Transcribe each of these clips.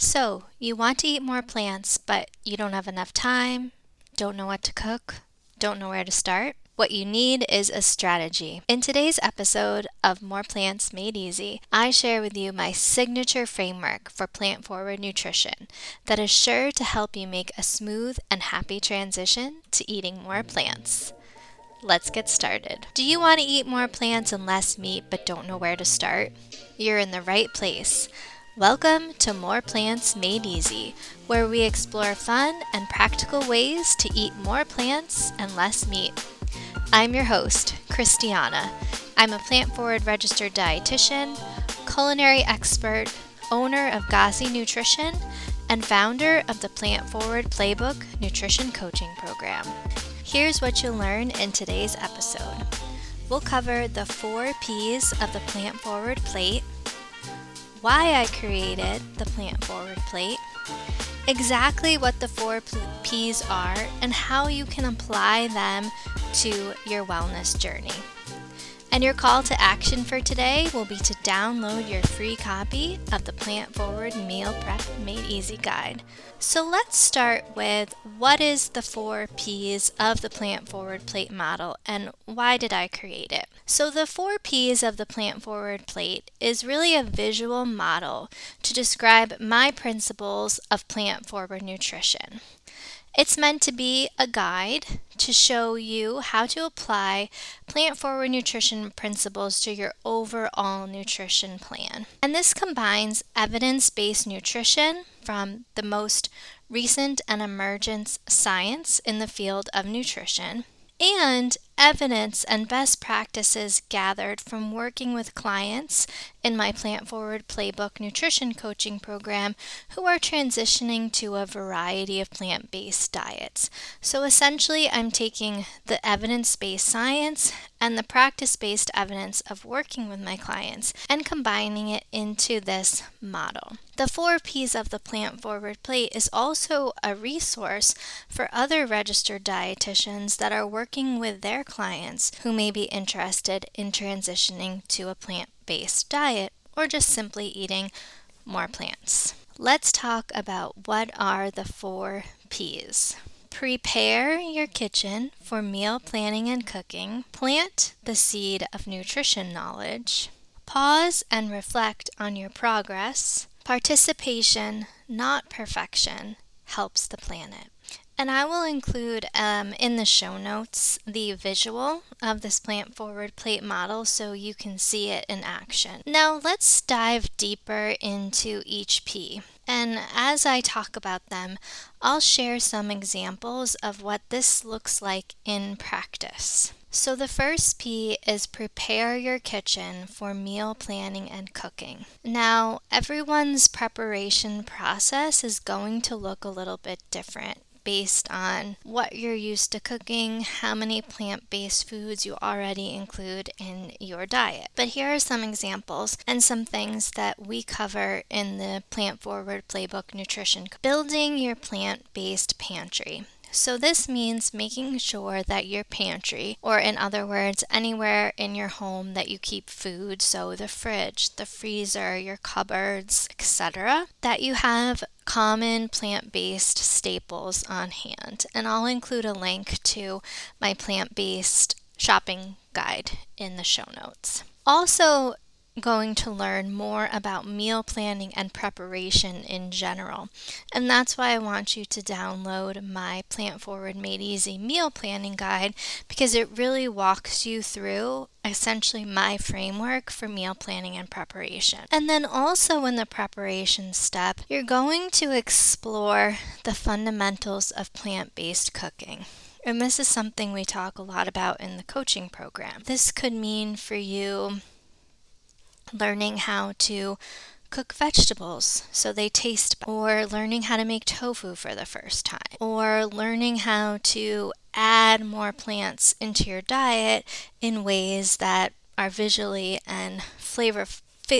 So, you want to eat more plants, but you don't have enough time, don't know what to cook, don't know where to start? What you need is a strategy. In today's episode of More Plants Made Easy, I share with you my signature framework for plant forward nutrition that is sure to help you make a smooth and happy transition to eating more plants. Let's get started. Do you want to eat more plants and less meat but don't know where to start? You're in the right place. Welcome to More Plants Made Easy, where we explore fun and practical ways to eat more plants and less meat. I'm your host, Christianna. I'm a plant forward registered dietitian, culinary expert, owner of Gozzi Nutrition, and founder of the Plant Forward Playbook Nutrition Coaching Program. Here's what you'll learn in today's episode. We'll cover the four P's of the Plant Forward Plate why I created the Plant Forward Plate, exactly what the four P's are, and how you can apply them to your wellness journey. And your call to action for today will be to download your free copy of the Plant Forward Meal Prep Made Easy Guide. So let's start with what is the four P's of the Plant Forward Plate model and why did I create it? So, the four P's of the Plant Forward Plate is really a visual model to describe my principles of plant forward nutrition. It's meant to be a guide to show you how to apply plant forward nutrition principles to your overall nutrition plan. And this combines evidence based nutrition from the most recent and emergent science in the field of nutrition and evidence and best practices gathered from working with clients in my Plant Forward Playbook nutrition coaching program who are transitioning to a variety of plant based diets. So essentially, I'm taking the evidence based science and the practice based evidence of working with my clients and combining it into this model. The four P's of the Plant Forward Plate is also a resource for other registered dietitians that are working with their clients who may be interested in transitioning to a plant based diet or just simply eating more plants. Let's talk about what are the four P's. Prepare your kitchen for meal planning and cooking. Plant the seed of nutrition knowledge. Pause and reflect on your progress. Participation, not perfection, helps the planet. And I will include um, in the show notes the visual of this plant forward plate model so you can see it in action. Now let's dive deeper into each P. And as I talk about them, I'll share some examples of what this looks like in practice. So, the first P is prepare your kitchen for meal planning and cooking. Now, everyone's preparation process is going to look a little bit different based on what you're used to cooking, how many plant based foods you already include in your diet. But here are some examples and some things that we cover in the Plant Forward Playbook Nutrition Building your plant based pantry. So, this means making sure that your pantry, or in other words, anywhere in your home that you keep food, so the fridge, the freezer, your cupboards, etc., that you have common plant based staples on hand. And I'll include a link to my plant based shopping guide in the show notes. Also, going to learn more about meal planning and preparation in general. And that's why I want you to download my Plant Forward Made Easy meal planning guide because it really walks you through essentially my framework for meal planning and preparation. And then also in the preparation step, you're going to explore the fundamentals of plant based cooking. And this is something we talk a lot about in the coaching program. This could mean for you learning how to cook vegetables so they taste or learning how to make tofu for the first time or learning how to add more plants into your diet in ways that are visually and flavor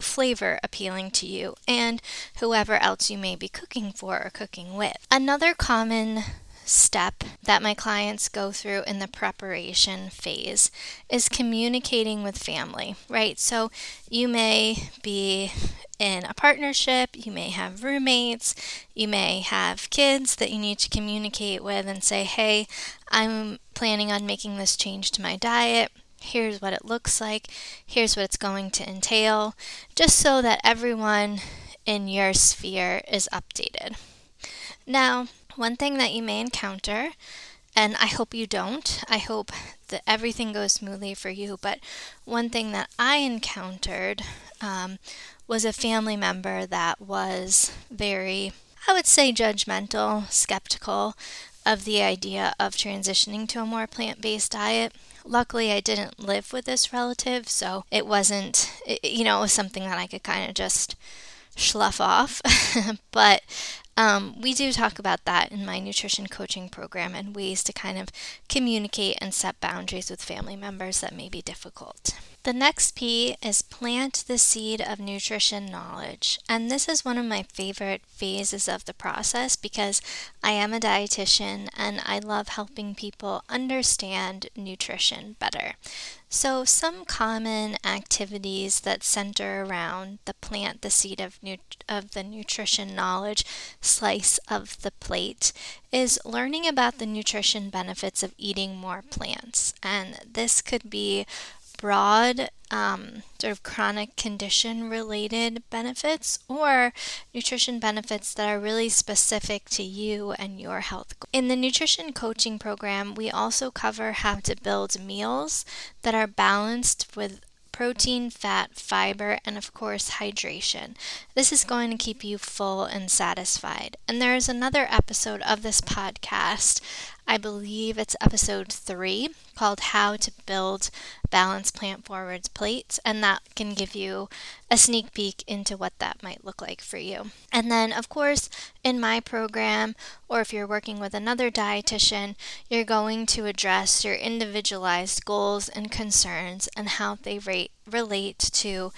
flavor appealing to you and whoever else you may be cooking for or cooking with. Another common step that my clients go through in the preparation phase is communicating with family, right? So you may be in a partnership, you may have roommates, you may have kids that you need to communicate with and say, hey, I'm planning on making this change to my diet. Here's what it looks like. Here's what it's going to entail, just so that everyone in your sphere is updated. Now, one thing that you may encounter, and I hope you don't, I hope that everything goes smoothly for you, but one thing that I encountered um, was a family member that was very, I would say, judgmental, skeptical of the idea of transitioning to a more plant based diet. Luckily, I didn't live with this relative, so it wasn't, you know, it was something that I could kind of just slough off. but um, we do talk about that in my nutrition coaching program and ways to kind of communicate and set boundaries with family members that may be difficult. The next P is plant the seed of nutrition knowledge. And this is one of my favorite phases of the process because I am a dietitian and I love helping people understand nutrition better. So, some common activities that center around the plant the seed of, nu- of the nutrition knowledge slice of the plate is learning about the nutrition benefits of eating more plants. And this could be broad um, sort of chronic condition related benefits or nutrition benefits that are really specific to you and your health. In the nutrition coaching program, we also cover how to build meals that are balanced with protein, fat, fiber, and of course, hydration. This is going to keep you full and satisfied. And there is another episode of this podcast I believe it's episode three called How to Build Balanced Plant Forwards Plates, and that can give you a sneak peek into what that might look like for you. And then, of course, in my program, or if you're working with another dietitian, you're going to address your individualized goals and concerns and how they rate, relate to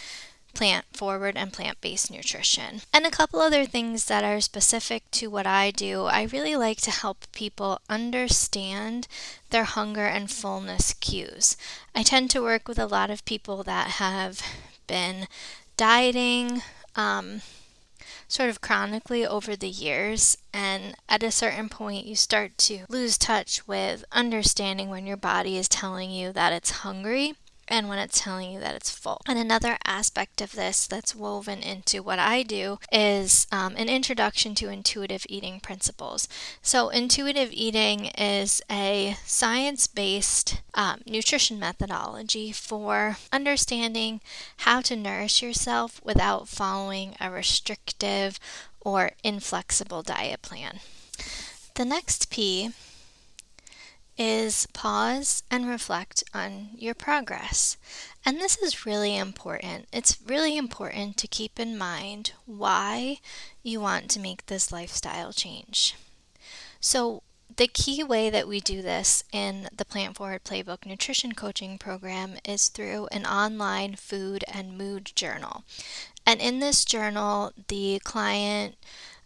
plant forward and plant based nutrition. And a couple other things that are specific to what I do. I really like to help people understand their hunger and fullness cues. I tend to work with a lot of people that have been dieting. Um, sort of chronically over the years, and at a certain point, you start to lose touch with understanding when your body is telling you that it's hungry and when it's telling you that it's full. And another aspect of this that's woven into what I do is um, an introduction to intuitive eating principles. So, intuitive eating is a science based um, nutrition methodology for understanding how to nourish yourself without following a restrictive or inflexible diet plan. The next P is pause and reflect on your progress. And this is really important. It's really important to keep in mind why you want to make this lifestyle change. So, the key way that we do this in the Plant Forward Playbook Nutrition Coaching Program is through an online food and mood journal. And in this journal, the client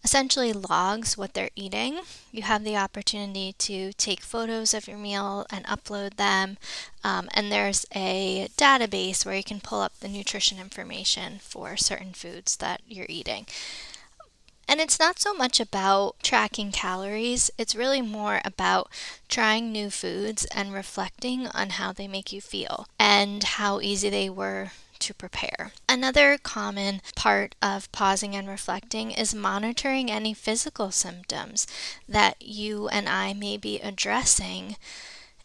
essentially logs what they're eating. You have the opportunity to take photos of your meal and upload them. Um, and there's a database where you can pull up the nutrition information for certain foods that you're eating. And it's not so much about tracking calories, it's really more about trying new foods and reflecting on how they make you feel and how easy they were to prepare. Another common part of pausing and reflecting is monitoring any physical symptoms that you and I may be addressing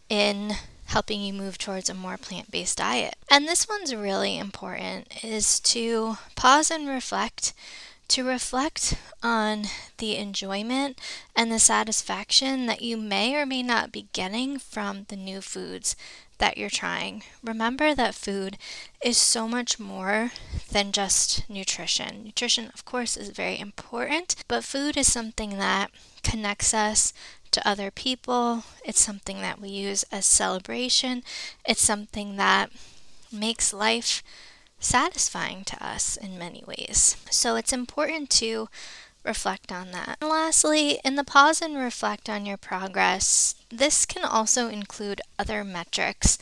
in helping you move towards a more plant-based diet. And this one's really important is to pause and reflect to reflect on the enjoyment and the satisfaction that you may or may not be getting from the new foods that you're trying. Remember that food is so much more than just nutrition. Nutrition, of course, is very important, but food is something that connects us to other people. It's something that we use as celebration. It's something that makes life satisfying to us in many ways. So it's important to reflect on that. And lastly, in the pause and reflect on your progress, this can also include other metrics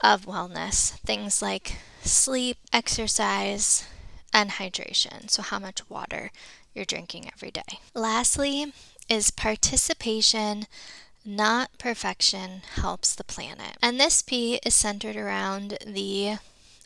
of wellness, things like sleep, exercise, and hydration. So, how much water you're drinking every day. Lastly, is participation not perfection helps the planet. And this P is centered around the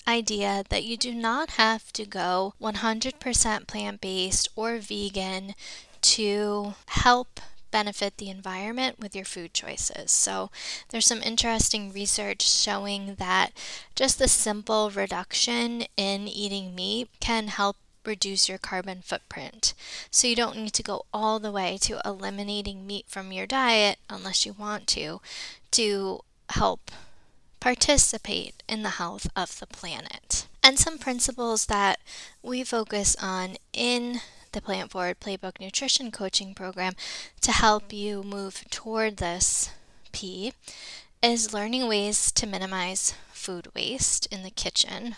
idea that you do not have to go 100% plant based or vegan to help benefit the environment with your food choices. So, there's some interesting research showing that just the simple reduction in eating meat can help reduce your carbon footprint. So, you don't need to go all the way to eliminating meat from your diet unless you want to, to help participate in the health of the planet. And some principles that we focus on in the Plant Forward Playbook Nutrition Coaching Program to help you move toward this P is learning ways to minimize food waste in the kitchen,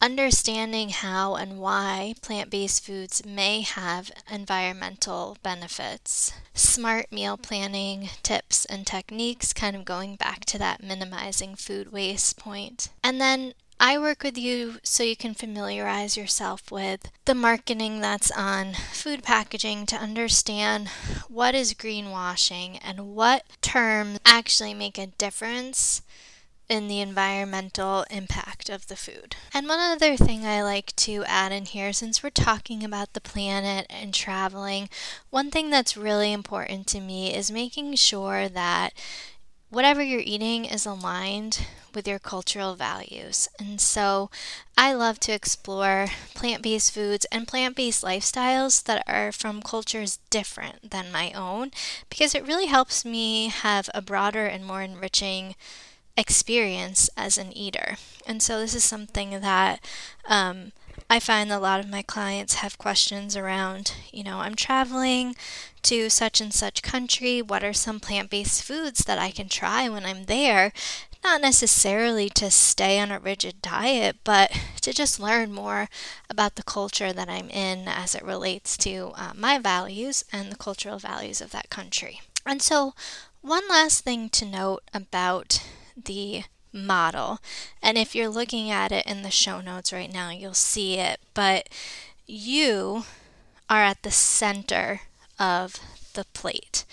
understanding how and why plant based foods may have environmental benefits, smart meal planning tips and techniques, kind of going back to that minimizing food waste point, and then I work with you so you can familiarize yourself with the marketing that's on food packaging to understand what is greenwashing and what terms actually make a difference in the environmental impact of the food. And one other thing I like to add in here, since we're talking about the planet and traveling, one thing that's really important to me is making sure that whatever you're eating is aligned with your cultural values. And so I love to explore plant based foods and plant based lifestyles that are from cultures different than my own because it really helps me have a broader and more enriching experience as an eater. And so this is something that um, I find a lot of my clients have questions around, you know, I'm traveling to such and such country. What are some plant based foods that I can try when I'm there? Not necessarily to stay on a rigid diet, but to just learn more about the culture that I'm in as it relates to uh, my values and the cultural values of that country. And so, one last thing to note about the model. And if you're looking at it in the show notes right now, you'll see it. But you are at the center of the plate.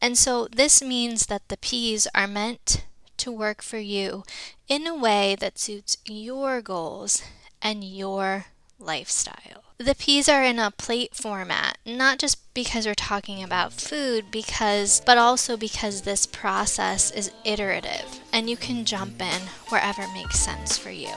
And so this means that the P's are meant to work for you in a way that suits your goals and your lifestyle. The P's are in a plate format, not just because we're talking about food, because but also because this process is iterative and you can jump in wherever makes sense for you.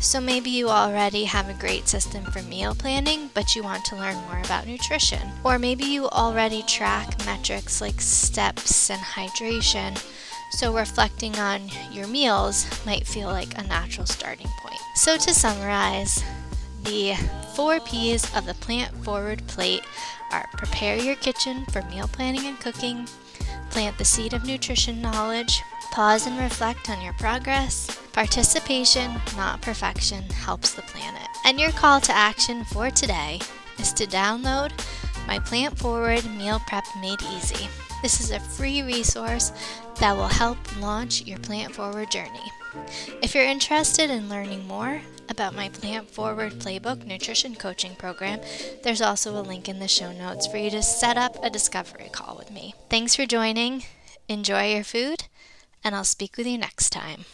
So maybe you already have a great system for meal planning, but you want to learn more about nutrition. Or maybe you already track metrics like steps and hydration. So reflecting on your meals might feel like a natural starting point. So to summarize, the four P's of the Plant Forward plate are prepare your kitchen for meal planning and cooking, plant the seed of nutrition knowledge, pause and reflect on your progress, participation, not perfection, helps the planet. And your call to action for today is to download my Plant Forward Meal Prep Made Easy. This is a free resource that will help launch your plant forward journey. If you're interested in learning more about my Plant Forward Playbook Nutrition Coaching Program, there's also a link in the show notes for you to set up a discovery call with me. Thanks for joining. Enjoy your food, and I'll speak with you next time.